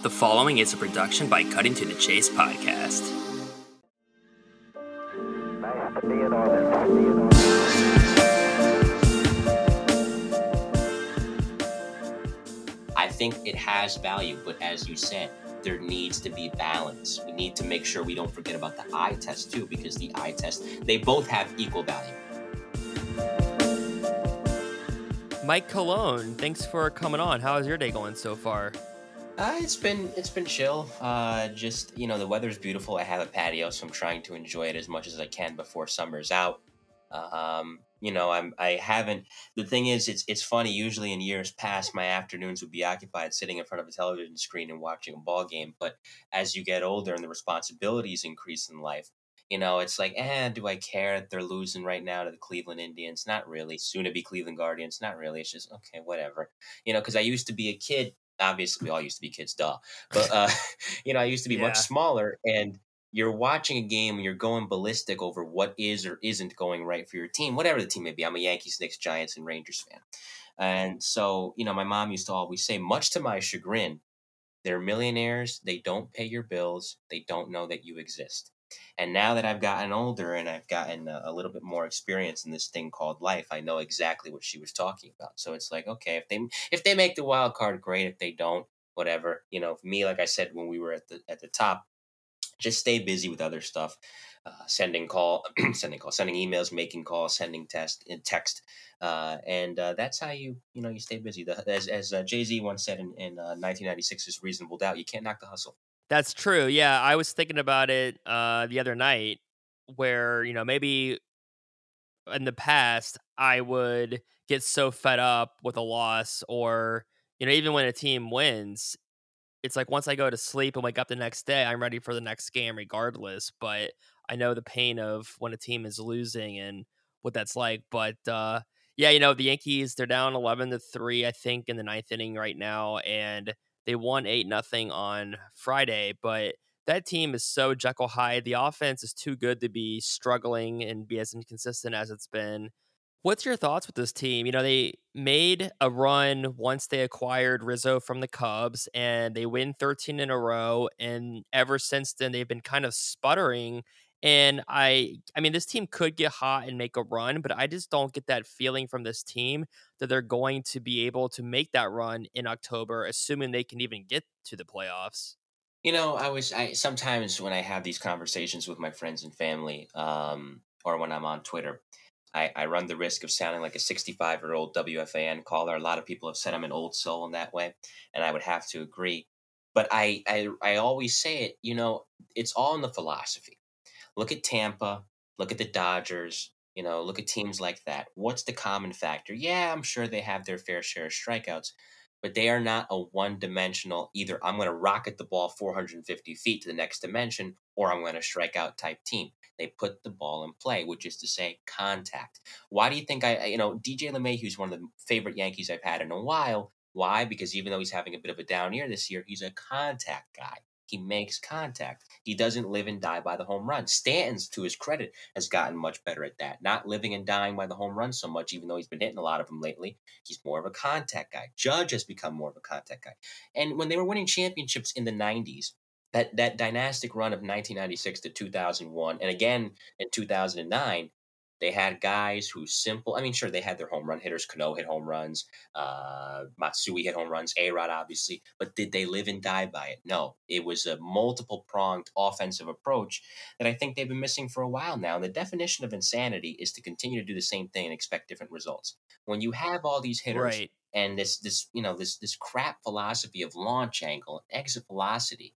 The following is a production by Cutting to the Chase podcast. Nice to be in orbit. Be in orbit. I think it has value, but as you said, there needs to be balance. We need to make sure we don't forget about the eye test too, because the eye test, they both have equal value. Mike Colón, thanks for coming on. How is your day going so far? Uh, it's been it's been chill. Uh, just you know, the weather's beautiful. I have a patio, so I'm trying to enjoy it as much as I can before summer's out. Um, you know, I'm I haven't. The thing is, it's it's funny. Usually in years past, my afternoons would be occupied sitting in front of a television screen and watching a ball game. But as you get older and the responsibilities increase in life, you know, it's like, eh, do I care that they're losing right now to the Cleveland Indians? Not really. Soon to be Cleveland Guardians? Not really. It's just okay, whatever. You know, because I used to be a kid. Obviously, we all used to be kids, duh. But uh, you know, I used to be Yeah. much smaller, and you're watching a game and you're going ballistic over what is or isn't going right for your team, whatever the team may be. I'm a Yankees, Knicks, Giants, and Rangers fan. And so, you know, my mom used to always say, much to my chagrin, they're millionaires, they don't pay your bills, they don't know that you exist. And now that I've gotten older and I've gotten a, a little bit more experience in this thing called life, I know exactly what she was talking about. So it's like, okay, if they if they make the wild card, great. If they don't, whatever. You know, me, like I said when we were at the at the top, just stay busy with other stuff uh, sending call sending call sending emails making calls sending test and text uh, and uh, that's how you you know you stay busy the, as, as uh, jay-z once said in, in uh, 1996's reasonable doubt you can't knock the hustle That's true. Yeah, I was thinking about it uh, the other night, where you know maybe in the past I would get so fed up with a loss, or you know even when a team wins, it's like once I go to sleep and wake up the next day, I'm ready for the next game regardless. But I know the pain of when a team is losing and what that's like. But uh, yeah, you know the Yankees they're down eleven to three, I think, in the ninth inning right now, and they won eight nothing on Friday. But that team is so Jekyll Hyde. The offense is too good to be struggling and be as inconsistent as it's been. What's your thoughts with this team? You know, they made a run once they acquired Rizzo from the Cubs and they win 13 in a row and ever since then they've been kind of sputtering and I I mean this team could get hot and make a run, but I just don't get that feeling from this team that they're going to be able to make that run in October assuming they can even get to the playoffs. you know i was i sometimes when i have these conversations with my friends and family um, or when i'm on twitter I, I run the risk of sounding like a 65 year old WFAN caller. A lot of people have said I'm an old soul in that way, and I would have to agree. But I, I, I always say it, you know, it's all in the philosophy. Look at Tampa, look at the Dodgers, you know, look at teams like that. What's the common factor? Yeah, I'm sure they have their fair share of strikeouts, but they are not a one dimensional, either I'm going to rocket the ball 450 feet to the next dimension or I'm going to strike out type team. They put the ball in play, which is to say contact. Why do you think I, you know, DJ LeMahieu is one of the favorite Yankees I've had in a while. Why? Because even though he's having a bit of a down year this year, he's a contact guy. He makes contact. He doesn't live and die by the home run. Stanton's, to his credit, has gotten much better at that. Not living and dying by the home run so much, even though he's been hitting a lot of them lately. He's more of a contact guy. Judge has become more of a contact guy. And when they were winning championships in the 90s, that, that dynastic run of 1996 to 2001, and again in 2009, they had guys who simple. I mean, sure, they had their home run hitters. Cano hit home runs. Uh, Matsui hit home runs. A Rod, obviously. But did they live and die by it? No. It was a multiple pronged offensive approach that I think they've been missing for a while now. And the definition of insanity is to continue to do the same thing and expect different results. When you have all these hitters Right. and this this you know this this crap philosophy of launch angle, exit velocity.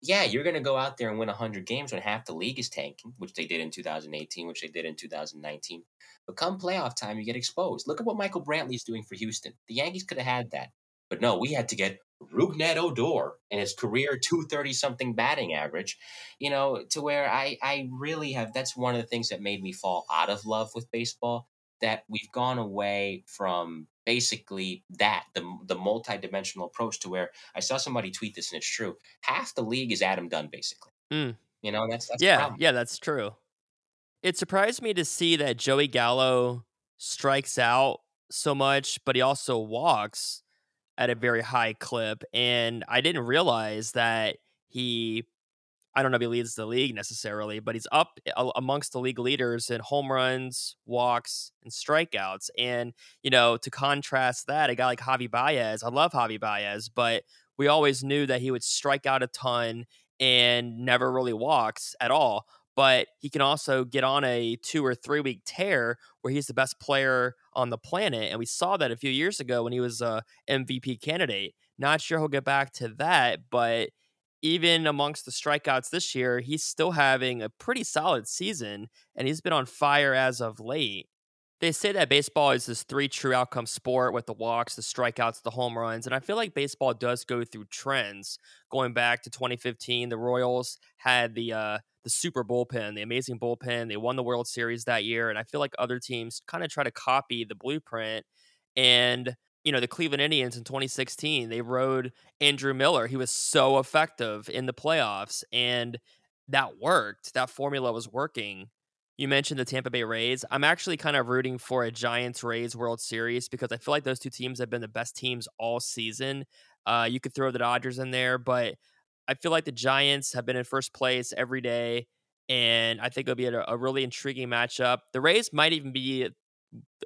Yeah, you're going to go out there and win 100 games when half the league is tanking, which they did in 2018, which they did in 2019. But come playoff time, you get exposed. Look at what Michael Brantley's doing for Houston. The Yankees could have had that. But no, we had to get Rougned Odor and his career 230 something batting average, you know, to where I, I really have that's one of the things that made me fall out of love with baseball. That we've gone away from basically that, the the multi-dimensional approach to where I saw somebody tweet this and it's true. Half the league is Adam Dunn, basically. Mm. You know, that's that's yeah, yeah, that's true. It surprised me to see that Joey Gallo strikes out so much, but he also walks. at a very high clip. And I didn't realize that he I don't know if he leads the league necessarily, but he's up eh, amongst the league leaders in home runs, walks, and strikeouts. And, you know, to contrast that, a guy like Javi Baez, I love Javi Baez, but we always knew that he would strike out a ton and never really walks at all. But he can also get on a two or three week tear where he's the best player on the planet. And we saw that a few years ago when he was a MVP candidate. Not sure he'll get back to that, but even amongst the strikeouts this year, he's still having a pretty solid season and he's been on fire as of late. They say that baseball is this three true outcome sport with the walks, the strikeouts, the home runs. And I feel like baseball does go through trends. Going back to 2015, the Royals had the uh, the super bullpen, the amazing bullpen. They won the World Series that year. And I feel like other teams kind of try to copy the blueprint. And you know, the Cleveland Indians in 2016, they rode Andrew Miller. He was so effective in the playoffs and that worked. That formula was working. You mentioned the Tampa Bay Rays. I'm actually kind of rooting for a Giants Rays World Series because I feel like those two teams have been the best teams all season. Uh, you could throw the Dodgers in there, but I feel like the Giants have been in first place every day, and I think it'll be a, a really intriguing matchup. The Rays might even be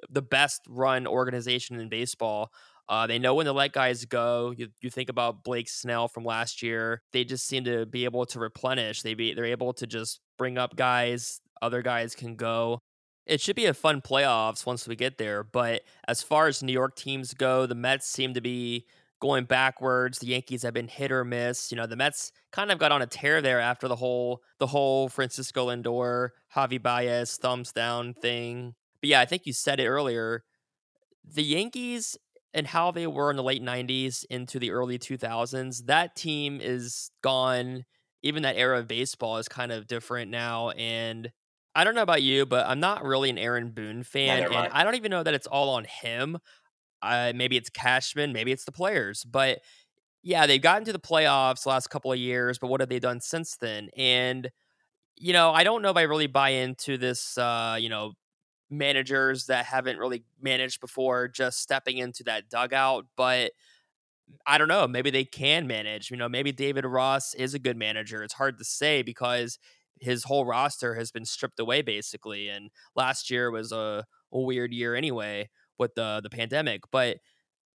the best run organization in baseball. Uh, they know when to let guys go. You, you think about Blake Snell from last year. They just seem to be able to replenish. They be they're able to just bring up guys. Other guys can go. It should be a fun playoffs once we get there. But as far as New York teams go, the Mets seem to be going backwards. The Yankees have been hit or miss. You know, the Mets kind of got on a tear there after the whole the whole Francisco Lindor, Javi Baez thumbs down thing. But yeah, I think you said it earlier. The Yankees and how they were in the late 90s into the early 2000s, that team is gone. Even that era of baseball is kind of different now. And I don't know about you, but I'm not really an Aaron Boone fan. and I don't even know that it's all on him. Uh, maybe it's Cashman, maybe it's the players. But yeah, they've gotten to the playoffs the last couple of years, but what have they done since then? And you know, I don't know if I really buy into this, uh, you know, managers that haven't really managed before just stepping into that dugout. But I don't know. Maybe they can manage. You know, maybe David Ross is a good manager. It's hard to say because his whole roster has been stripped away basically. And last year was a, a weird year anyway with the the pandemic. But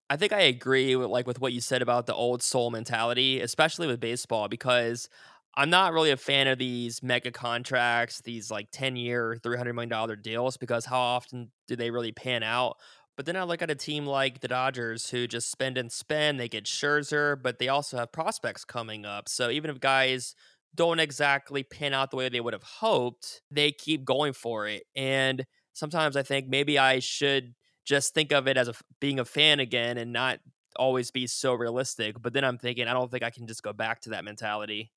I think I agree with like with what you said about the old soul mentality, especially with baseball, because I'm not really a fan of these mega contracts, these like 10 year, $300 million deals, because how often do they really pan out? But then I look at a team like the Dodgers who just spend and spend. They get Scherzer, but they also have prospects coming up. So even if guys don't exactly pan out the way they would have hoped, they keep going for it. And sometimes I think maybe I should just think of it as a, being a fan again and not always be so realistic. But then I'm thinking, I don't think I can just go back to that mentality.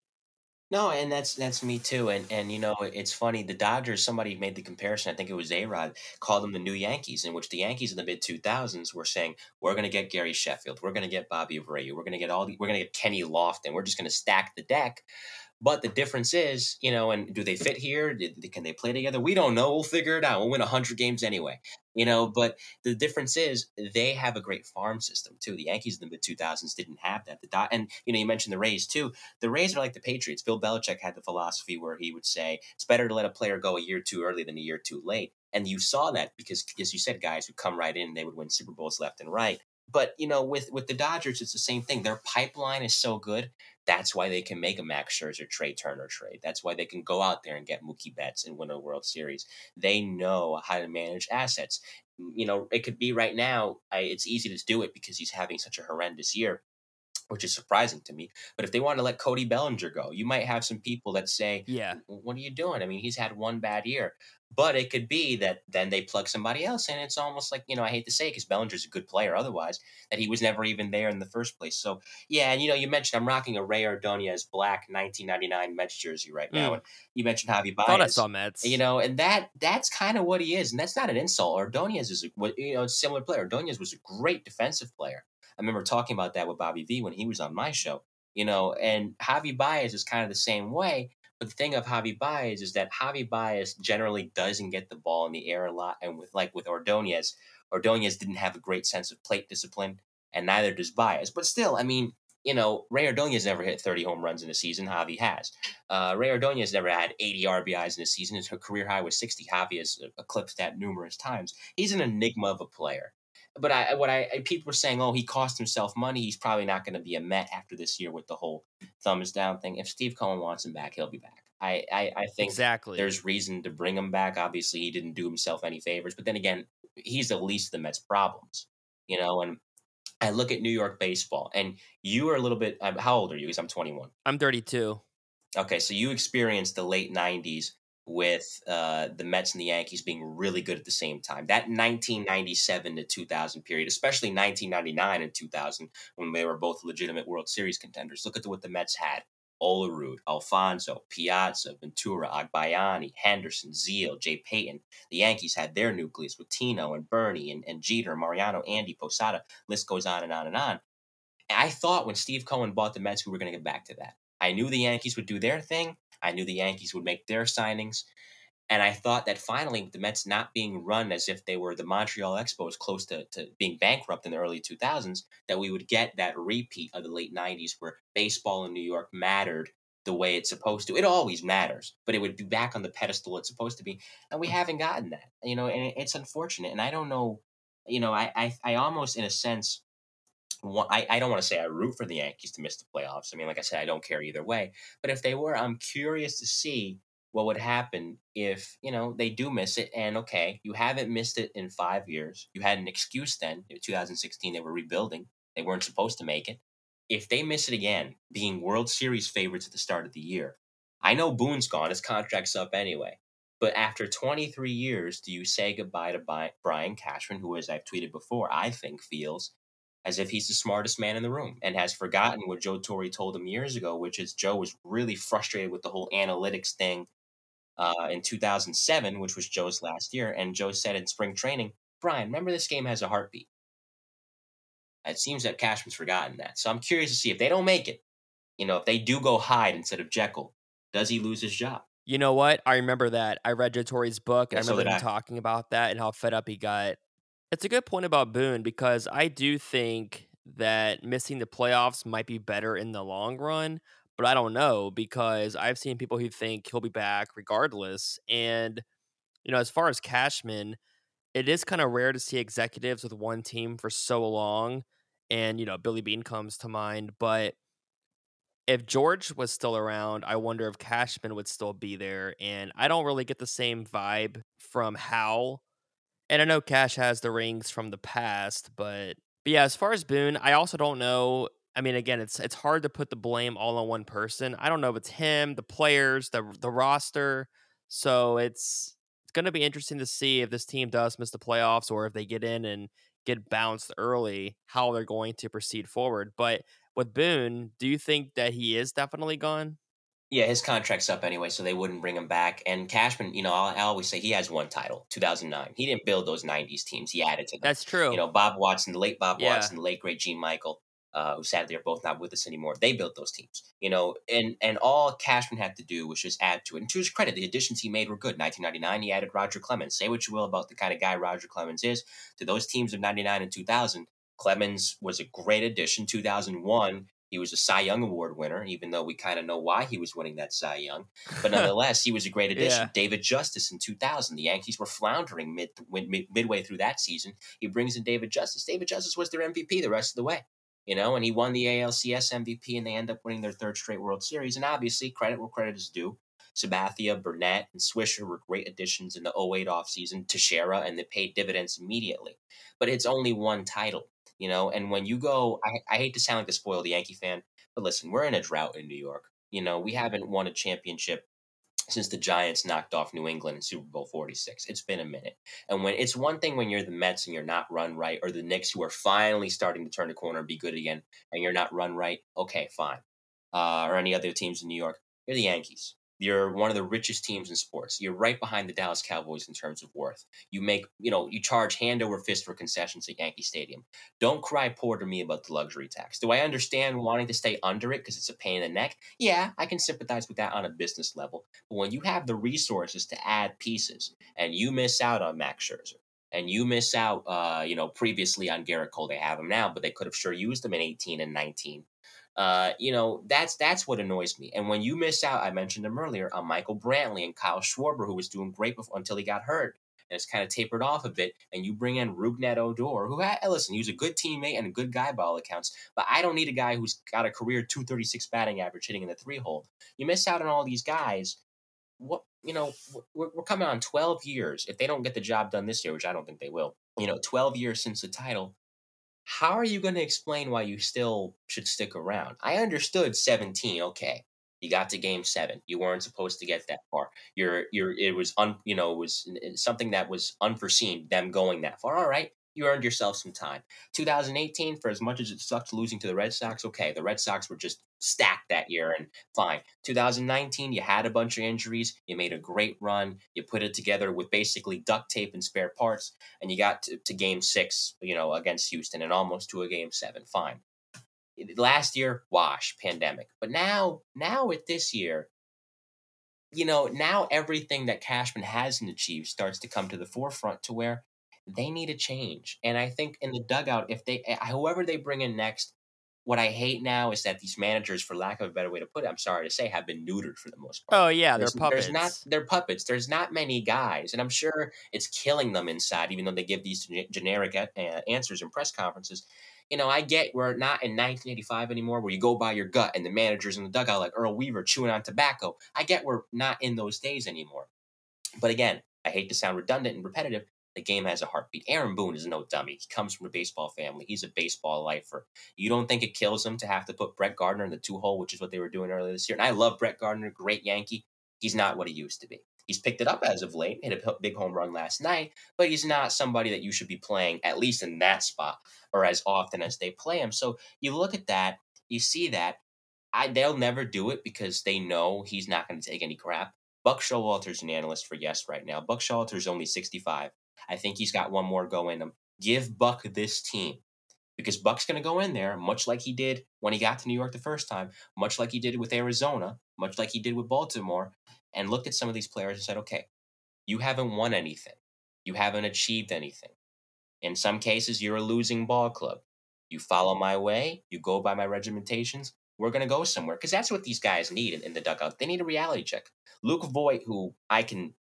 No, and that's that's me too. And and you know, it's funny. The Dodgers. Somebody made the comparison. I think it was A Rod called them the new Yankees, in which the Yankees in the mid two thousands were saying, "We're going to get Gary Sheffield. We're going to get Bobby Abreu. We're going to get all the. We're going to get Kenny Lofton. We're just going to stack the deck." But the difference is, you know, and do they fit here? Can they play together? We don't know. We'll figure it out. We'll win 100 games anyway, you know. But the difference is they have a great farm system, too. The Yankees in the mid 2000s didn't have that. The And, you know, you mentioned the Rays, too. The Rays are like the Patriots. Bill Belichick had the philosophy where he would say it's better to let a player go a year too early than a year too late. And you saw that because, as you said, guys who come right in, they would win Super Bowls left and right. But you know, with with the Dodgers, it's the same thing. Their pipeline is so good. That's why they can make a Max Scherzer trade, Turner trade. That's why they can go out there and get Mookie Betts and win a World Series. They know how to manage assets. You know, it could be right now. I, it's easy to do it because he's having such a horrendous year which is surprising to me. But if they want to let Cody Bellinger go, you might have some people that say, "Yeah, what are you doing?" I mean, he's had one bad year, but it could be that then they plug somebody else in. It's almost like you know, I hate to say because Bellinger's a good player, otherwise that he was never even there in the first place. So yeah, and you know, you mentioned I'm rocking a Rey Ordonez black 1999 Mets jersey right now, mm. and you mentioned Javi Baez. Thought I saw Mets. You know, and that that's kind of what he is, and that's not an insult. Ordonez is a you know, a similar player. Ordonez was a great defensive player I remember talking about that with Bobby V when he was on my show, you know, and Javi Baez is kind of the same way. But the thing of Javi Baez is that Javi Baez generally doesn't get the ball in the air a lot. And with like with Ordonez, Ordonez didn't have a great sense of plate discipline. and neither does Baez. But still, I mean, you know, Rey Ordonez never hit 30 home runs in a season. Javi has. Uh, Rey Ordonez never had 80 RBIs in a season. His career high was 60. Javi has eclipsed that numerous times. He's an enigma of a player. But I, what I, people were saying, oh, he cost himself money. He's probably not going to be a Met after this year with the whole thumbs down thing. If Steve Cohen wants him back, he'll be back. I, I, I think exactly. there's reason to bring him back. Obviously, he didn't do himself any favors, but then again, he's the least of the Mets' problems, you know. And I look at New York baseball, and you are a little bit. Um, how old are you? Because I'm 21. I'm 32. Okay, so you experienced the late 90s with uh, the Mets and the Yankees being really good at the same time. That 1997 to 2000 period, especially 1999 and 2000, when they were both legitimate World Series contenders. Look at what the Mets had. Olerud, Alfonzo, Piazza, Ventura, Agbayani, Henderson, Zeile, Jay Payton. The Yankees had their nucleus with Tino and Bernie and, and Jeter, Mariano, Andy, Posada. List goes on and on and on. I thought when Steve Cohen bought the Mets, we were going to get back to that. I knew the Yankees would do their thing. I knew the Yankees would make their signings. And I thought that finally, with the Mets not being run as if they were the Montreal Expos close to, to being bankrupt in the early 2000s, that we would get that repeat of the late 90s where baseball in New York mattered the way it's supposed to. It always matters, but it would be back on the pedestal it's supposed to be. And we mm. haven't gotten that, you know, and it's unfortunate. And I don't know, you know, I, I, I almost, in a sense, I, I don't want to say I root for the Yankees to miss the playoffs. I mean, like I said, I don't care either way. But if they were, I'm curious to see what would happen if, you know, they do miss it. And okay, you haven't missed it in five years. You had an excuse then. In 2016, they were rebuilding, they weren't supposed to make it. If they miss it again, being World Series favorites at the start of the year, I know Boone's gone, his contract's up anyway. But after 23 years, do you say goodbye to Brian Cashman, who, as I've tweeted before, I think feels as if he's the smartest man in the room and has forgotten what Joe Torre told him years ago, which is Joe was really frustrated with the whole analytics thing uh, in 2007, which was Joe's last year. And Joe said in spring training, Brian, remember this game has a heartbeat. It seems that Cashman's forgotten that. So I'm curious to see if they don't make it, you know, if they do go Hyde instead of Jekyll, does he lose his job? You know what? I remember that. I read Joe Torre's book. And Yeah, I remember did him I. talking about that and how fed up he got. It's a good point about Boone because I do think that missing the playoffs might be better in the long run, but I don't know because I've seen people who think he'll be back regardless. And, you know, as far as Cashman, it is kind of rare to see executives with one team for so long. And, you know, Billy Beane comes to mind. But if George was still around, I wonder if Cashman would still be there. And I don't really get the same vibe from Hal. And I know Cash has the rings from the past, but but yeah, as far as Boone, I also don't know. I mean, again, it's it's hard to put the blame all on one person. I don't know if it's him, the players, the the roster. So it's it's going to be interesting to see if this team does miss the playoffs or if they get in and get bounced early, how they're going to proceed forward. But with Boone, do you think that he is definitely gone? Yeah, his contract's up anyway, so they wouldn't bring him back. And Cashman, you know, I, always say he has one title, 2009. He didn't build those 90s teams. He added to them. That's true. You know, Bob Watson, the late Bob Yeah. Watson, the late great Gene Michael, uh, who sadly are both not with us anymore. They built those teams. You know, and and all Cashman had to do was just add to it. And to his credit, the additions he made were good. 1999, he added Roger Clemens. Say what you will about the kind of guy Roger Clemens is. To those teams of 99 and 2000, Clemens was a great addition. 2001, he was a Cy Young Award winner, even though we kind of know why he was winning that Cy Young. But nonetheless, he was a great addition. Yeah. David Justice in 2000, the Yankees were floundering mid, mid midway through that season. He brings in David Justice. David Justice was their MVP the rest of the way, you know, and he won the ALCS MVP, and they end up winning their third straight World Series. And obviously, credit where credit is due. Sabathia, Burnett, and Swisher were great additions in the 08 offseason. Teixeira, and they paid dividends immediately. But it's only one title, you know. And when you go, I, I hate to sound like a spoiled Yankee fan, but listen, we're in a drought in New York. You know, we haven't won a championship since the Giants knocked off New England in Super Bowl 46. It's been a minute. And when it's one thing when you're the Mets and you're not run right, or the Knicks who are finally starting to turn the corner and be good again, and you're not run right, okay, fine. Uh, or any other teams in New York, you're the Yankees. You're one of the richest teams in sports. You're right behind the Dallas Cowboys in terms of worth. You make, you know, you charge hand over fist for concessions at Yankee Stadium. Don't cry poor to me about the luxury tax. Do I understand wanting to stay under it because it's a pain in the neck? Yeah, I can sympathize with that on a business level. But when you have the resources to add pieces and you miss out on Max Scherzer, and you miss out, uh, you know, previously on Gerrit Cole, they have him now, but they could have sure used him in 18 and 19. Uh, you know, that's that's what annoys me. And when you miss out, I mentioned him earlier, on Michael Brantley and Kyle Schwarber, who was doing great before, until he got hurt and it's kind of tapered off a bit, and you bring in Rougned Odor, who had, listen, he was a good teammate and a good guy by all accounts, but I don't need a guy who's got a career 236 batting average hitting in the three hole. You miss out on all these guys. What you know, we're, we're coming on 12 years. If they don't get the job done this year, which I don't think they will, you know, 12 years since the title. How are you going to explain why you still should stick around? I understood 17, okay. You got to game seven. You weren't supposed to get that far. You're, you're, it was un, you know, it was something that was unforeseen. Them going that far. All right, you earned yourself some time. 2018, for as much as it sucked losing to the Red Sox, okay, the Red Sox were just stacked that year and fine. 2019, you had a bunch of injuries. You made a great run. You put it together with basically duct tape and spare parts, and you got to, to game six, you know, against Houston and almost to a game seven. Fine last year wash pandemic but now now with this year you know now everything that cashman hasn't achieved starts to come to the forefront to where they need a change and i think in the dugout if they eh, whoever they bring in next what I hate now is that these managers, for lack of a better way to put it, I'm sorry to say, have been neutered for the most part. Oh yeah, there's, they're puppets. There's not they're puppets. There's not many guys, and I'm sure it's killing them inside, even though they give these generic uh, answers in press conferences you know, I get we're not in 1985 anymore where you go by your gut and the managers in the dugout like Earl Weaver chewing on tobacco. I get we're not in those days anymore. But again, I hate to sound redundant and repetitive. The game has a heartbeat. Aaron Boone is no dummy. He comes from a baseball family. He's a baseball lifer. You don't think it kills him to have to put Brett Gardner in the two hole, which is what they were doing earlier this year. And I love Brett Gardner, great Yankee. He's not what he used to be. He's picked it up as of late, hit a big home run last night, but he's not somebody that you should be playing, at least in that spot, or as often as they play him. So you look at that, you see that. I, they'll never do it because they know he's not going to take any crap. Buck Showalter's an analyst for Yes right now. Buck Showalter's only 65. I think he's got one more go in him. Give Buck this team because Buck's going to go in there, much like he did when he got to New York the first time, much like he did with Arizona, much like he did with Baltimore and looked at some of these players and said, okay, you haven't won anything. You haven't achieved anything. In some cases, you're a losing ball club. You follow my way, you go by my regimentations, we're going to go somewhere. Because that's what these guys need in, in, the dugout. They need a reality check. Luke Voit, who I can,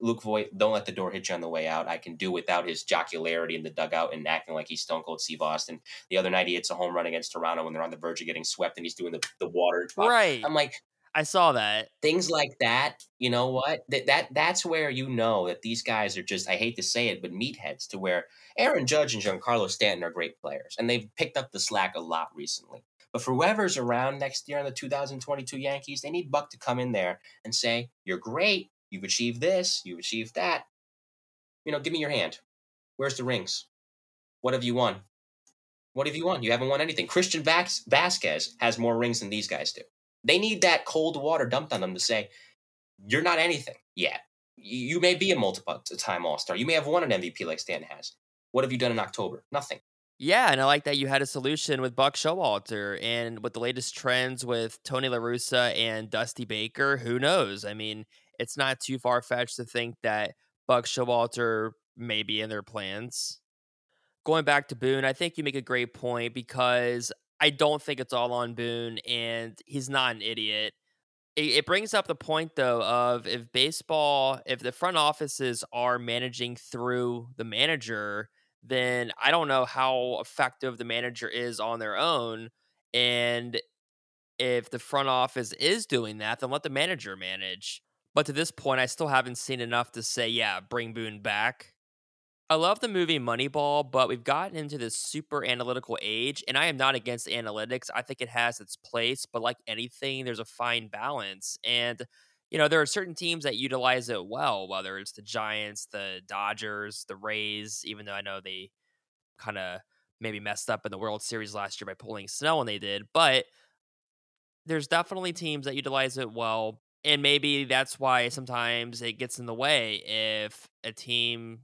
Luke Voit, don't let the door hit you on the way out. I can do without his jocularity in the dugout and acting like he's Stone Cold Steve Austin. The other night he hits a home run against Toronto when they're on the verge of getting swept and he's doing the, the water. Right. I'm like, I saw that. Things like that, you know what? That that that's where you know that these guys are just I hate to say it, but meatheads to where Aaron Judge and Giancarlo Stanton are great players and they've picked up the slack a lot recently. But for whoever's around next year on the 2022 Yankees, they need Buck to come in there and say, "You're great. You've achieved this. You've achieved that. You know, give me your hand. Where's the rings? What have you won? What have you won? You haven't won anything. Christian Vazquez has more rings than these guys do. They need that cold water dumped on them to say, you're not anything yet. You may be a multiple time All Star. You may have won an MVP like Stan has. What have you done in October? Nothing. Yeah, and I like that you had a solution with Buck Showalter and with the latest trends with Tony La Russa and Dusty Baker. Who knows? I mean, it's not too far fetched to think that Buck Showalter may be in their plans. Going back to Boone, I think you make a great point because I don't think it's all on Boone, and he's not an idiot. It, it, brings up the point, though, of if baseball, if the front offices are managing through the manager, then I don't know how effective the manager is on their own. And if the front office is doing that, then let the manager manage. But to this point, I still haven't seen enough to say, yeah, bring Boone back. I love the movie Moneyball, but we've gotten into this super analytical age, and I am not against analytics. I think it has its place, but like anything, there's a fine balance. And, you know, there are certain teams that utilize it well, whether it's the Giants, the Dodgers, the Rays, even though I know they kind of maybe messed up in the World Series last year by pulling Snell when they did. But there's definitely teams that utilize it well. And maybe that's why sometimes it gets in the way if a team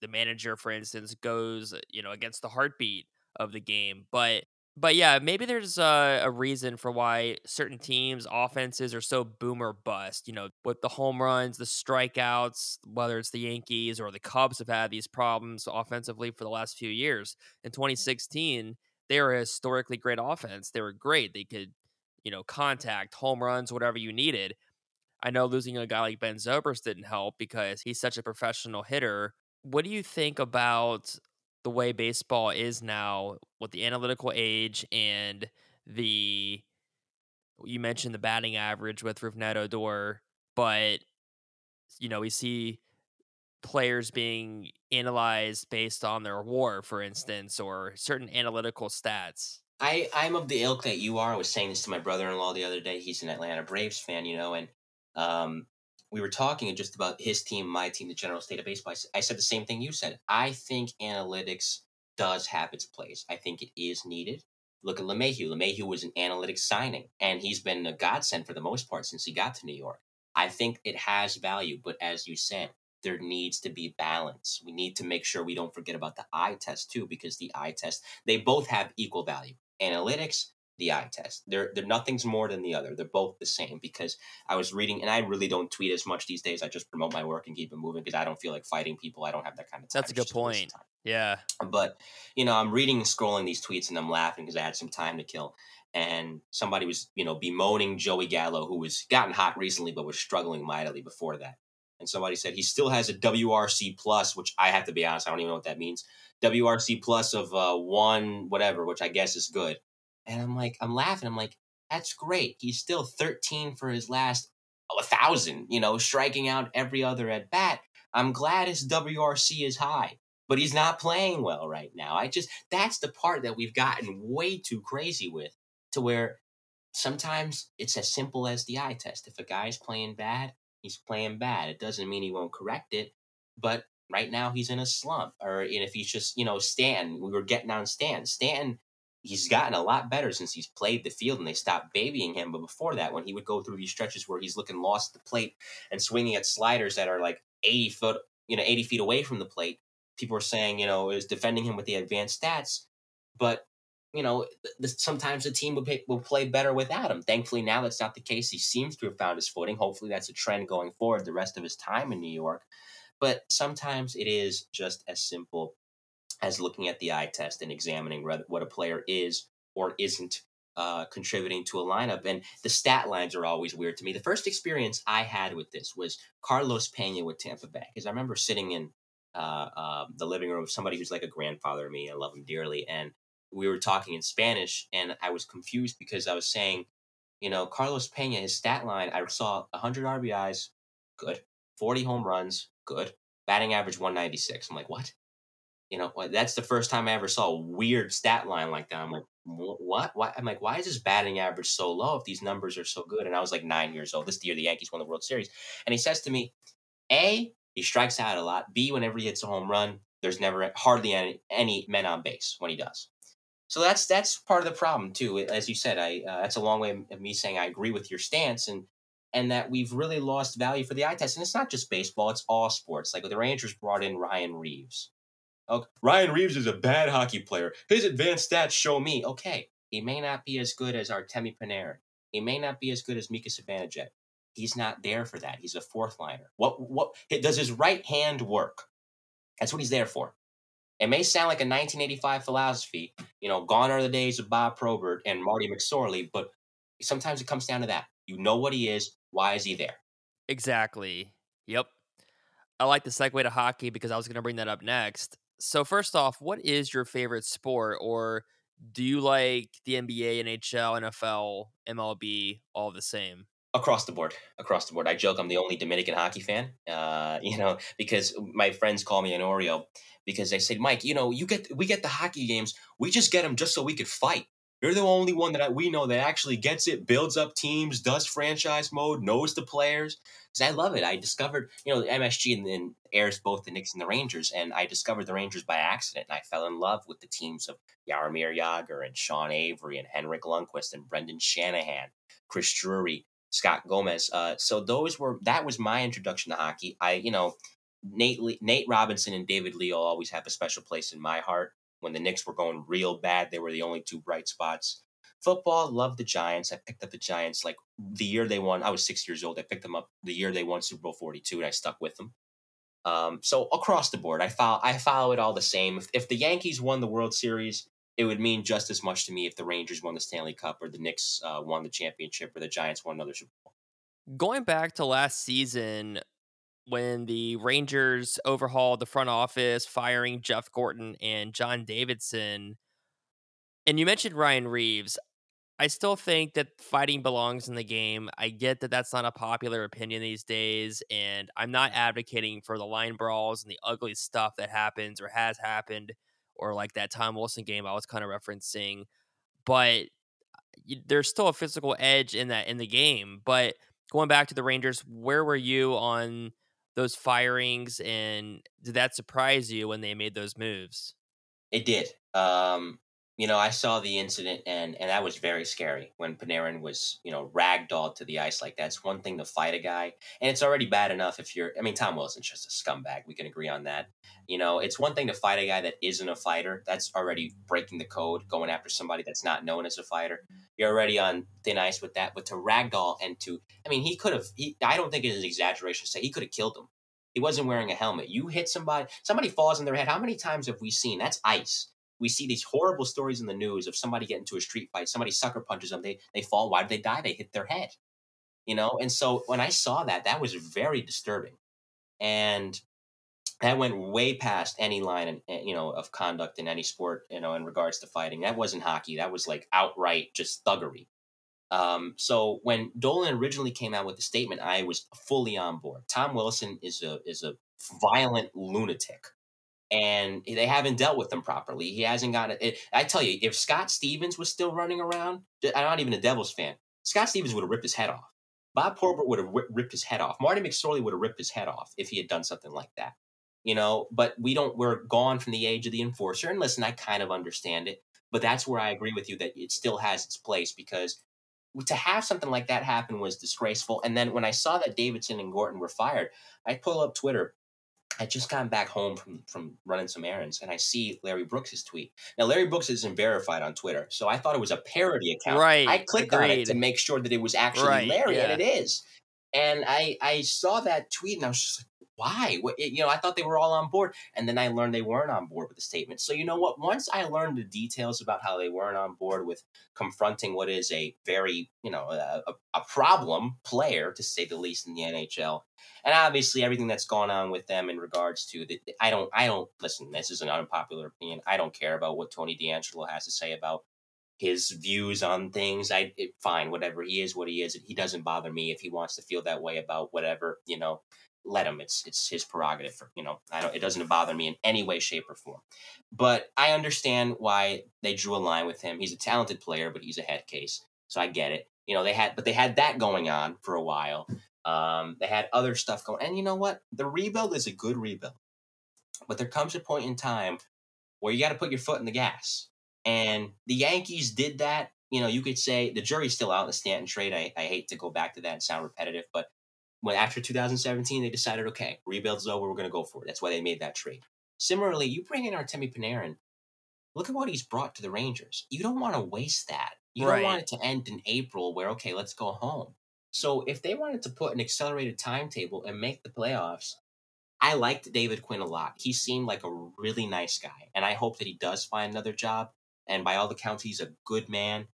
the manager, for instance, goes, you know, against the heartbeat of the game. But But yeah, maybe there's a, a reason for why certain teams' offenses are so boom or bust. You know, with the home runs, the strikeouts, whether it's the Yankees or the Cubs have had these problems offensively for the last few years. In mm-hmm. 2016, they were a historically great offense. They were great. They could, you know, contact, home runs, whatever you needed. I know losing a guy like Ben Zobrist didn't help because he's such a professional hitter. What do you think about the way baseball is now with the analytical age and the you mentioned the batting average with Rougned Odor, but you know we see players being analyzed based on their WAR, for instance, or certain analytical stats. I I'm of the ilk that you are. I was saying this to my brother-in-law the other day. He's an Atlanta Braves fan, you know, and um, we were talking just about his team, my team, the general state of baseball. I said the same thing you said. I think analytics does have its place. I think it is needed. Look at LeMahieu. LeMahieu was an analytics signing, and he's been a godsend for the most part since he got to New York. I think it has value, but as you said, there needs to be balance. We need to make sure we don't forget about the eye test too, because the eye test, they both have equal value. Analytics the eye test. They're they're nothing's more than the other. They're both the same because I was reading and I really don't tweet as much these days. I just promote my work and keep it moving because I don't feel like fighting people. I don't have that kind of time. That's a good point. Yeah. But you know, I'm reading and scrolling these tweets and I'm laughing because I had some time to kill. And somebody was, you know, bemoaning Joey Gallo, who was gotten hot recently but was struggling mightily before that. And somebody said he still has a WRC plus, which I have to be honest, I don't even know what that means. WRC plus of uh, one whatever, which I guess is good. And I'm like, I'm laughing. I'm like, that's great. He's still 13 for his last oh, a thousand, you know, striking out every other at bat. I'm glad his WRC is high, but he's not playing well right now. I just, that's the part that we've gotten way too crazy with to where sometimes it's as simple as the eye test. If a guy's playing bad, he's playing bad. It doesn't mean he won't correct it, but right now he's in a slump. Or if he's just, you know, Stan, we were getting on Stan. Stan he's gotten a lot better since he's played the field and they stopped babying him. But before that, when he would go through these stretches where he's looking lost at the plate and swinging at sliders that are like 80 foot, you know, 80 feet away from the plate, people were saying, you know, is defending him with the advanced stats. But, you know, sometimes the team will, pay, will play better without him. Thankfully, now that's not the case. He seems to have found his footing. Hopefully, that's a trend going forward the rest of his time in New York. But sometimes it is just as simple as looking at the eye test and examining what a player is or isn't uh, contributing to a lineup. And the stat lines are always weird to me. The first experience I had with this was Carlos Pena with Tampa Bay, because I remember sitting in uh, uh, the living room of somebody who's like a grandfather to me. I love him dearly, and we were talking in Spanish, and I was confused because I was saying, you know, Carlos Pena, his stat line, I saw 100 RBIs, good, 40 home runs, good, batting average 196. I'm like, what? You know, that's the first time I ever saw a weird stat line like that. I'm like, what? Why? I'm like, why is his batting average so low if these numbers are so good? And I was like nine years old. This year, the Yankees won the World Series. And he says to me, A, he strikes out a lot. B, whenever he hits a home run, there's never hardly any, any men on base when he does. So that's that's part of the problem too. As you said, I uh, that's a long way of me saying I agree with your stance and and that we've really lost value for the eye test. And it's not just baseball; it's all sports. Like the Rangers brought in Ryan Reaves, Okay. Ryan Reaves is a bad hockey player. His advanced stats show me. Okay, he may not be as good as Artemi Panarin. He may not be as good as Mika Zibanejad. He's not there for that. He's a fourth liner. What what does his right hand work? That's what he's there for. It may sound like a 1985 philosophy, you know, gone are the days of Bob Probert and Marty McSorley, but sometimes it comes down to that. You know what he is. Why is he there? Exactly. Yep. I like the segue to hockey because I was going to bring that up next so first off, what is your favorite sport, or do you like the NBA, NHL, NFL, MLB, all the same? Across the board, across the board. I joke I'm the only Dominican hockey fan, uh, you know, because my friends call me an Oreo because they say, Mike, you know, you get we get the hockey games, we just get them just so we could fight. You're the only one that we know that actually gets it, builds up teams, does franchise mode, knows the players. Because I love it. I discovered, you know, MSG and then airs both the Knicks and the Rangers, and I discovered the Rangers by accident. And I fell in love with the teams of Jaromir Jagr and Sean Avery and Henrik Lundqvist and Brendan Shanahan, Chris Drury, Scott Gomez. Uh, so those were that was my introduction to hockey. I, you know, Nate Nate Robinson and David Lee will always have a special place in my heart When the Knicks were going real bad, they were the only two bright spots. Football, love the Giants. I picked up the Giants like the year they won. I was six years old. I picked them up the year they won Super Bowl 42, and I stuck with them. Um, so across the board, I follow I follow it all the same. If, if the Yankees won the World Series, it would mean just as much to me if the Rangers won the Stanley Cup or the Knicks uh, won the championship or the Giants won another Super Bowl. Going back to last season, when the Rangers overhauled the front office, firing Jeff Gorton and John Davidson, and you mentioned Ryan Reaves. I still think that fighting belongs in the game. I get that that's not a popular opinion these days, and I'm not advocating for the line brawls and the ugly stuff that happens or has happened, or like that Tom Wilson game I was kind of referencing. But there's still a physical edge in that in the game. But going back to the Rangers, where were you on those firings, and did that surprise you when they made those moves? It did. Um, you know, I saw the incident and and that was very scary when Panarin was, you know, ragdolled to the ice like that. It's one thing to fight a guy, and it's already bad enough if you're I mean, Tom Wilson's just a scumbag. We can agree on that. You know, it's one thing to fight a guy that isn't a fighter. That's already breaking the code, going after somebody that's not known as a fighter. You're already on thin ice with that. But to ragdoll and to I mean, he could have I don't think it is an exaggeration to say he could have killed him. He wasn't wearing a helmet. You hit somebody, somebody falls on their head. How many times have we seen? That's ice we see these horrible stories in the news of somebody getting into a street fight, somebody sucker punches them, they they fall. Why did they die? They hit their head. You know, and so when I saw that, that was very disturbing, and that went way past any line, in, eh, you know, of conduct in any sport, you know, in regards to fighting. That wasn't hockey. That was like outright just thuggery. Um, so when Dolan originally came out with the statement, I was fully on board. Tom Wilson is a is a violent lunatic and they haven't dealt with him properly. He hasn't got it. I tell you, if Scott Stevens was still running around, I'm not even a Devils fan. Scott Stevens would have ripped his head off. Bob Probert would have ripped his head off. Marty McSorley would have ripped his head off if he had done something like that. You know, but we don't. We're gone from the age of the enforcer. And listen, I kind of understand it, but that's where I agree with you that it still has its place because to have something like that happen was disgraceful. And then when I saw that Davidson and Gorton were fired, I pull up Twitter I just gotten back home from from running some errands, and I see Larry Brooks's tweet. Now, Larry Brooks isn't verified on Twitter, so I thought it was a parody account. Right. I clicked agreed. on it to make sure that it was actually Right, Larry, and it is. And I I saw that tweet, and I was just like, why? What, you know, I thought they were all on board, and then I learned they weren't on board with the statement. So you know what? Once I learned the details about how they weren't on board with confronting what is a very you know a, a, problem player to say the least in the NHL and obviously everything that's gone on with them in regards to the I don't I don't listen. This is an unpopular opinion. I don't care about what Tony DeAngelo has to say about his views on things. I it, fine, whatever he is, what he is. He doesn't bother me if he wants to feel that way about whatever you know. Let him. It's it's his prerogative. For, you know, I don't. It doesn't bother me in any way, shape, or form. But I understand why they drew a line with him. He's a talented player, but he's a head case, so I get it. You know, they had, but they had that going on for a while. Um, they had other stuff going, and you know what? The rebuild is a good rebuild, but there comes a point in time where you got to put your foot in the gas. And the Yankees did that. You know, you could say the jury's still out in the Stanton trade. I, I hate to go back to that and sound repetitive, but when after 2017 they decided, okay, rebuild's over, we're going to go for it. That's why they made that trade. Similarly, you bring in Artemi Panarin. Look at what he's brought to the Rangers. You don't want to waste that. You Right. don't want it to end in April where okay, let's go home. So if they wanted to put an accelerated timetable and make the playoffs, I liked David Quinn a lot. He seemed like a really nice guy, and I hope that he does find another job. And by all accounts, he's a good man.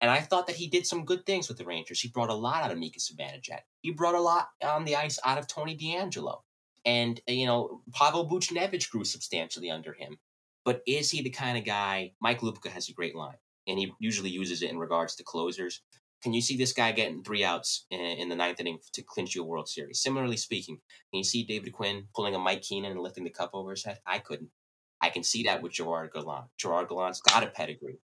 And I thought that he did some good things with the Rangers. He brought a lot out of Mika Zibanejad. He brought a lot on the ice out of Tony DeAngelo. And, uh, you know, Pavel Buchnevich grew substantially under him. But is he the kind of guy? Mike Lupica has a great line, and he usually uses it in regards to closers. Can you see this guy getting three outs in, in the ninth inning to clinch you a World Series? Similarly speaking, can you see David Quinn pulling a Mike Keenan and lifting the cup over his head? I couldn't. I can see that with Gerard Gallant. Gerard Gallant's got a pedigree,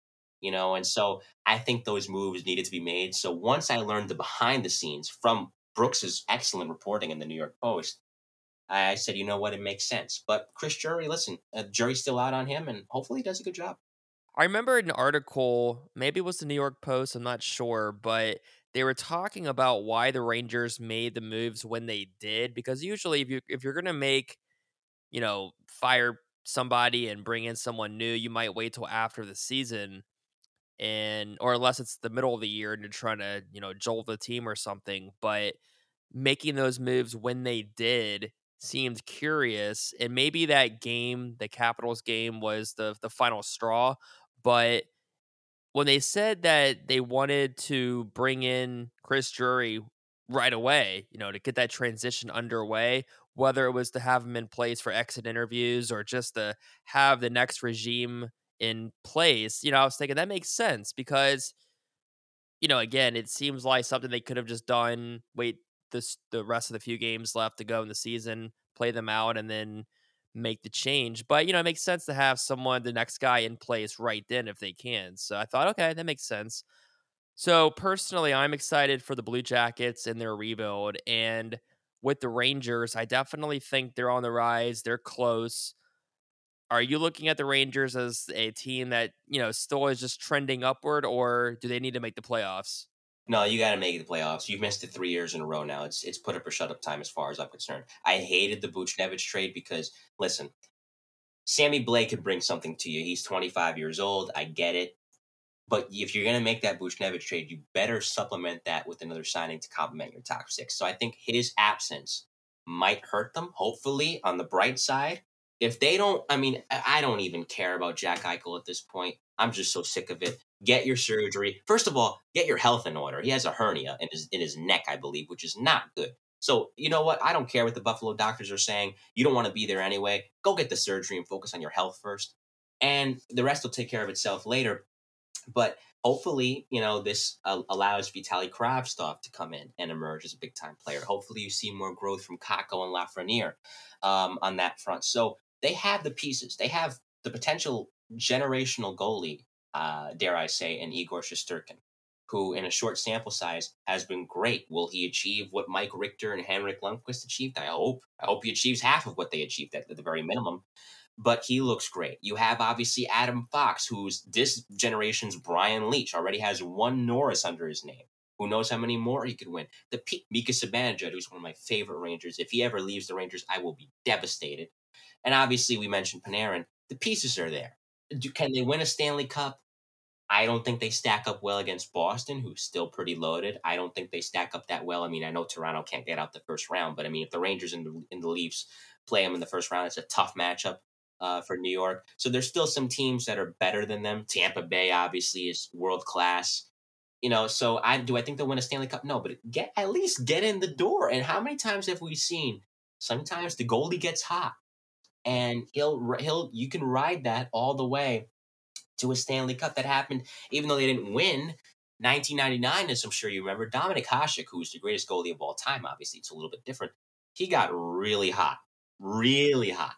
you know, and so I think those moves needed to be made. So once I learned the behind the scenes from Brooks's excellent reporting in the New York Post, I said, you know what, it makes sense. But Chris Drury, listen, uh, jury's still out on him, and hopefully he does a good job. I remember an article, maybe it was the New York Post, I'm not sure, but they were talking about why the Rangers made the moves when they did. Because usually, if you if you're gonna make, you know, fire somebody and bring in someone new, you might wait till after the season and or unless it's the middle of the year and you're trying to, you know, jolt the team or something, but making those moves when they did seemed curious and maybe that game, the Capitals game was the the final straw, but when they said that they wanted to bring in Chris Drury right away, you know, to get that transition underway, whether it was to have him in place for exit interviews or just to have the next regime in place, you know, I was thinking that makes sense because, you know, again, it seems like something they could have just done, wait this the rest of the few games left to go in the season, play them out, and then make the change. But you know, it makes sense to have someone, the next guy in place right then if they can. So I thought, okay, that makes sense. So personally, I'm excited for the Blue Jackets and their rebuild. And with the Rangers, I definitely think they're on the rise. They're close. Are you looking at the Rangers as a team that, you know, still is just trending upward, or do they need to make the playoffs? No, you got to make the playoffs. You've missed it three years in a row now. It's it's put up or shut up time as far as I'm concerned. I hated the Buchnevich trade because listen, Sammy Blais could bring something to you. He's 25 years old. I get it. But if you're going to make that Buchnevich trade, you better supplement that with another signing to complement your top six. So I think his absence might hurt them, hopefully, on the bright side. If they don't, I mean, I don't even care about Jack Eichel at this point. I'm just so sick of it. Get your surgery. First of all, get your health in order. He has a hernia in his in his neck, I believe, which is not good. So, you know what? I don't care what the Buffalo doctors are saying. You don't want to be there anyway. Go get the surgery and focus on your health first. And the rest will take care of itself later. But hopefully, you know, this uh, allows Vitali Kravtsov to come in and emerge as a big time player. Hopefully, you see more growth from Kakko and Lafreniere um, on that front. So they have the pieces. They have the potential generational goalie, uh, dare I say, in Igor Shesterkin, who, in a short sample size, has been great. Will he achieve what Mike Richter and Henrik Lundqvist achieved? I hope. I hope he achieves half of what they achieved at, the very minimum but he looks great. You have obviously Adam Fox, who's this generation's Brian Leetch, already has one Norris under his name. Who knows how many more he could win? The P- Mika Zibanejad, who's one of my favorite Rangers. If he ever leaves the Rangers, I will be devastated. And obviously, we mentioned Panarin. The pieces are there. Do, can they win a Stanley Cup? I don't think they stack up well against Boston, who's still pretty loaded. I don't think they stack up that well. I mean, I know Toronto can't get out the first round, but I mean, if the Rangers and the, and the Leafs play them in the first round, it's a tough matchup uh, for New York. So there's still some teams that are better than them. Tampa Bay obviously is world class. You know, so I do I think they'll win a Stanley Cup? No, but get at least get in the door. And how many times have we seen? Sometimes the goalie gets hot, and he'll he'll you can ride that all the way to a Stanley Cup. That happened even though they didn't win. 1999, as I'm sure you remember, Dominik Hasek, who's the greatest goalie of all time, obviously it's a little bit different. He got really hot, really hot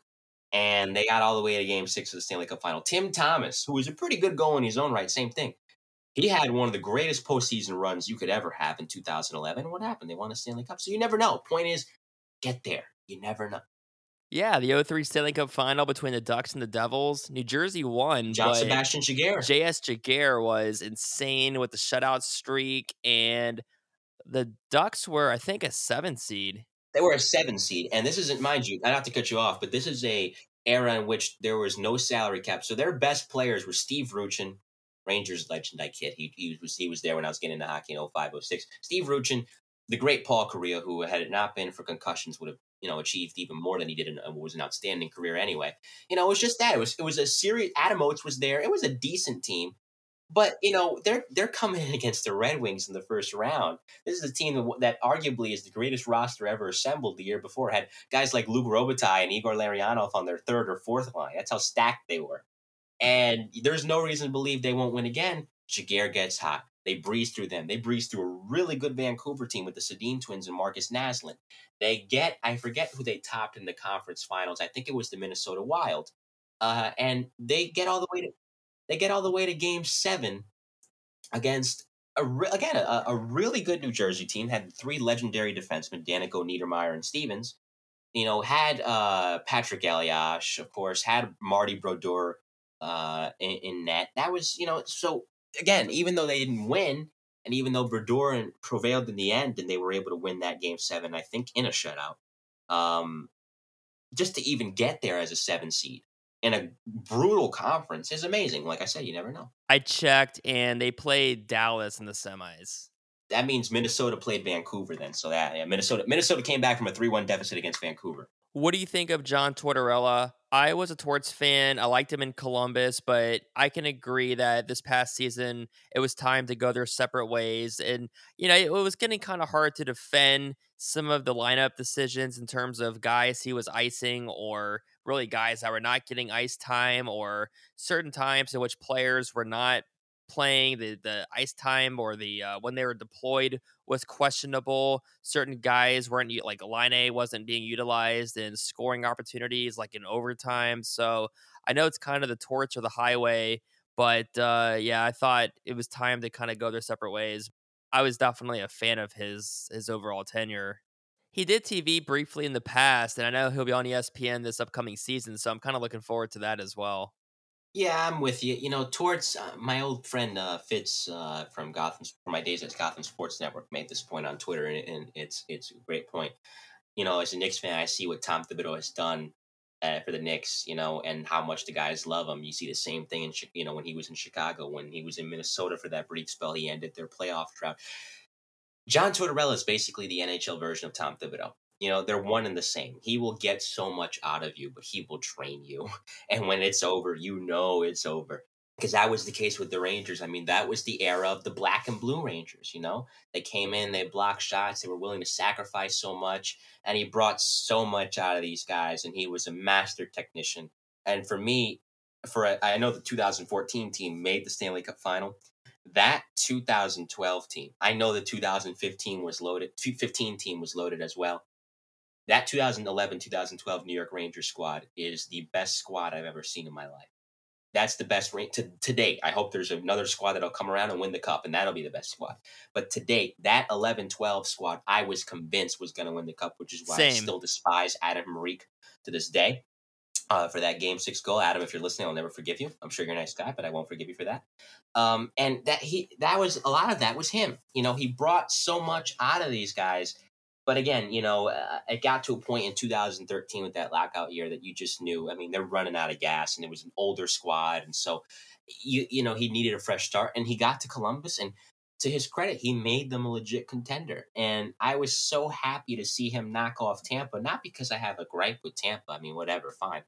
and they got all the way to game six of the Stanley Cup final. Tim Thomas, who was a pretty good goal in his own right, same thing. He had one of the greatest postseason runs you could ever have in 2011. What happened? They won the Stanley Cup. So you never know. Point is, get there. You never know. Yeah, the 03 Stanley Cup final between the Ducks and the Devils. New Jersey won. John Sebastian Giguere. JS Giguere was insane with the shutout streak, and the Ducks were, I think, a seven seed they were a seven seed, and this isn't, mind you, I not have to cut you off, but this is a era in which there was no salary cap. So their best players were Steve Rucchin, Rangers legend. I kid. He, he was he was there when I was getting into hockey in 05, 06. Steve Rucchin, the great Paul Kariya, who had it not been for concussions would have you know achieved even more than he did uh, and was an outstanding career anyway. You know, it was just that. It was it was a series. Adam Oates was there. It was a decent team. But you know they're they're coming in against the Red Wings in the first round. This is a team that, that arguably is the greatest roster ever assembled the year before. Had guys like Luc Robitaille and Igor Larionov on their third or fourth line. That's how stacked they were. And there's no reason to believe they won't win again. Giguere gets hot. They breeze through them. They breeze through a really good Vancouver team with the Sedin twins and Markus Naslund. They get, I forget who they topped in the conference finals. I think it was the Minnesota Wild. Uh, and they get all the way to they get all the way to game seven against a re- again a, a, really good New Jersey team. Had three legendary defensemen: Daneyko, Niedermayer, and Stevens. You know, had uh, Patrik Elias, of course, had Marty Brodeur uh, in, in, net. That was you know so again, even though they didn't win, and even though Brodeur prevailed in the end, and they were able to win that game seven, I think in a shutout. Um, just to even get there as a seven seed in a brutal conference is amazing. Like I said, you never know. I checked, and they played Dallas in the semis. That means Minnesota played Vancouver then. So that yeah, Minnesota Minnesota came back from a three one deficit against Vancouver. What do you think of John Tortorella? I was a Torts fan. I liked him in Columbus, but I can agree that this past season it was time to go their separate ways. And, you know, it was getting kind of hard to defend some of the lineup decisions in terms of guys he was icing or really guys that were not getting ice time or certain times in which players were not playing the the ice time or the uh, when they were deployed was questionable. Certain guys weren't like line A wasn't being utilized in scoring opportunities like in overtime. So I know it's kind of the Torts or the highway, but uh, yeah, I thought it was time to kind of go their separate ways. I was definitely a fan of his his overall tenure. He did TV briefly in the past, and I know he'll be on ESPN this upcoming season, so I'm kind of looking forward to that as well. Yeah, I'm with you. You know, towards uh, my old friend uh, Fitz uh, from Gotham, from my days at Gotham Sports Network, made this point on Twitter, and, and it's it's a great point. You know, as a Knicks fan, I see what Tom Thibodeau has done uh, for the Knicks. You know, and how much the guys love him. You see the same thing in you know when he was in Chicago, when he was in Minnesota for that brief spell, he ended their playoff drought. John Tortorella is basically the NHL version of Tom Thibodeau you know they're one and the same. He will get so much out of you but he will train you. And when it's over you know it's over. Because that was the case with the rangers. I mean that was the era of the black and blue rangers you know? They came in they blocked shots they were willing to sacrifice so much and he brought so much out of these guys and he was a master technician. And for me for I know the 2014 team made the stanley cup final. That 2012 team i know the 2015 was loaded 15 team was loaded as well that 2011 2012 New York Rangers squad is the best squad I've ever seen in my life. That's the best rank to, to date. I hope there's another squad that'll come around and win the cup, and that'll be the best squad. But to date, that 11 12 squad, I was convinced was going to win the cup, which is why Same. I still despise Adam Henrique to this day uh, for that game six goal. Adam, if you're listening, I'll never forgive you. I'm sure you're a nice guy, but I won't forgive you for that. Um, and that he that was a lot of that was him. You know, he brought so much out of these guys but again, you know, uh, it got to a point in 2013 with that lockout year that you just knew. I mean, they're running out of gas, and it was an older squad, and so you you know he needed a fresh start, and he got to Columbus, and to his credit, he made them a legit contender, and I was so happy to see him knock off Tampa. Not because I have a gripe with Tampa. I mean, whatever, fine.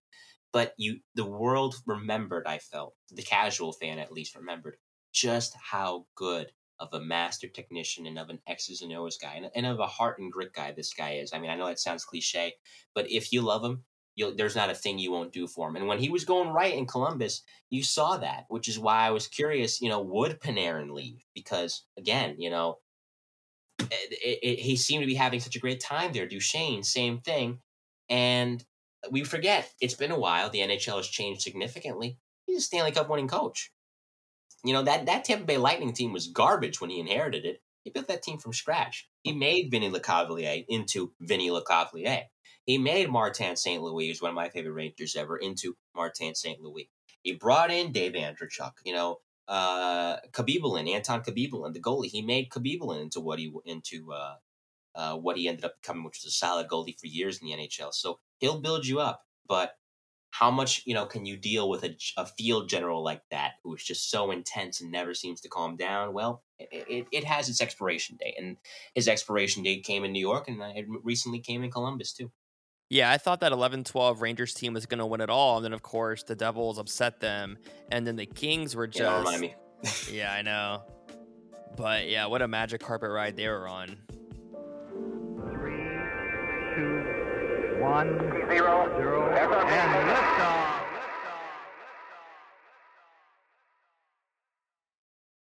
But you, the world remembered. I felt the casual fan at least remembered just how good of a master technician and of an X's and O's guy and, and of a heart and grit guy this guy is. I mean, I know that sounds cliche, but if you love him, You'll, there's not a thing you won't do for him. And when he was going right in Columbus, you saw that, which is why I was curious, you know, would Panarin leave? Because again, you know, it, it, it, he seemed to be having such a great time there. Duchene, same thing. And we forget, it's been a while. The NHL has changed significantly. He's a Stanley Cup winning coach. You know, that, that Tampa Bay Lightning team was garbage when he inherited it. He built that team from scratch. He made Vinny Lecavalier into Vinny Lecavalier. He made Martin St. Louis, who's one of my favorite Rangers ever, into Martin St. Louis. He brought in Dave Andreychuk, you know, uh, Khabibulin, Anton Khabibulin, the goalie. He made Khabibulin into what he into uh, uh, what he ended up becoming, which was a solid goalie for years in the NHL. So he'll build you up, but how much you know can you deal with a, a field general like that who is just so intense and never seems to calm down well it, it, it has its expiration date and his expiration date came in new york and it recently came in columbus too yeah, I thought that 11 12 Rangers team was going to win it all. And then, of course, the Devils upset them. And then the Kings were just. Yeah, remind me. yeah, I know. But yeah, what a magic carpet ride they were on. Three, two, one, zero, zero, and liftoff.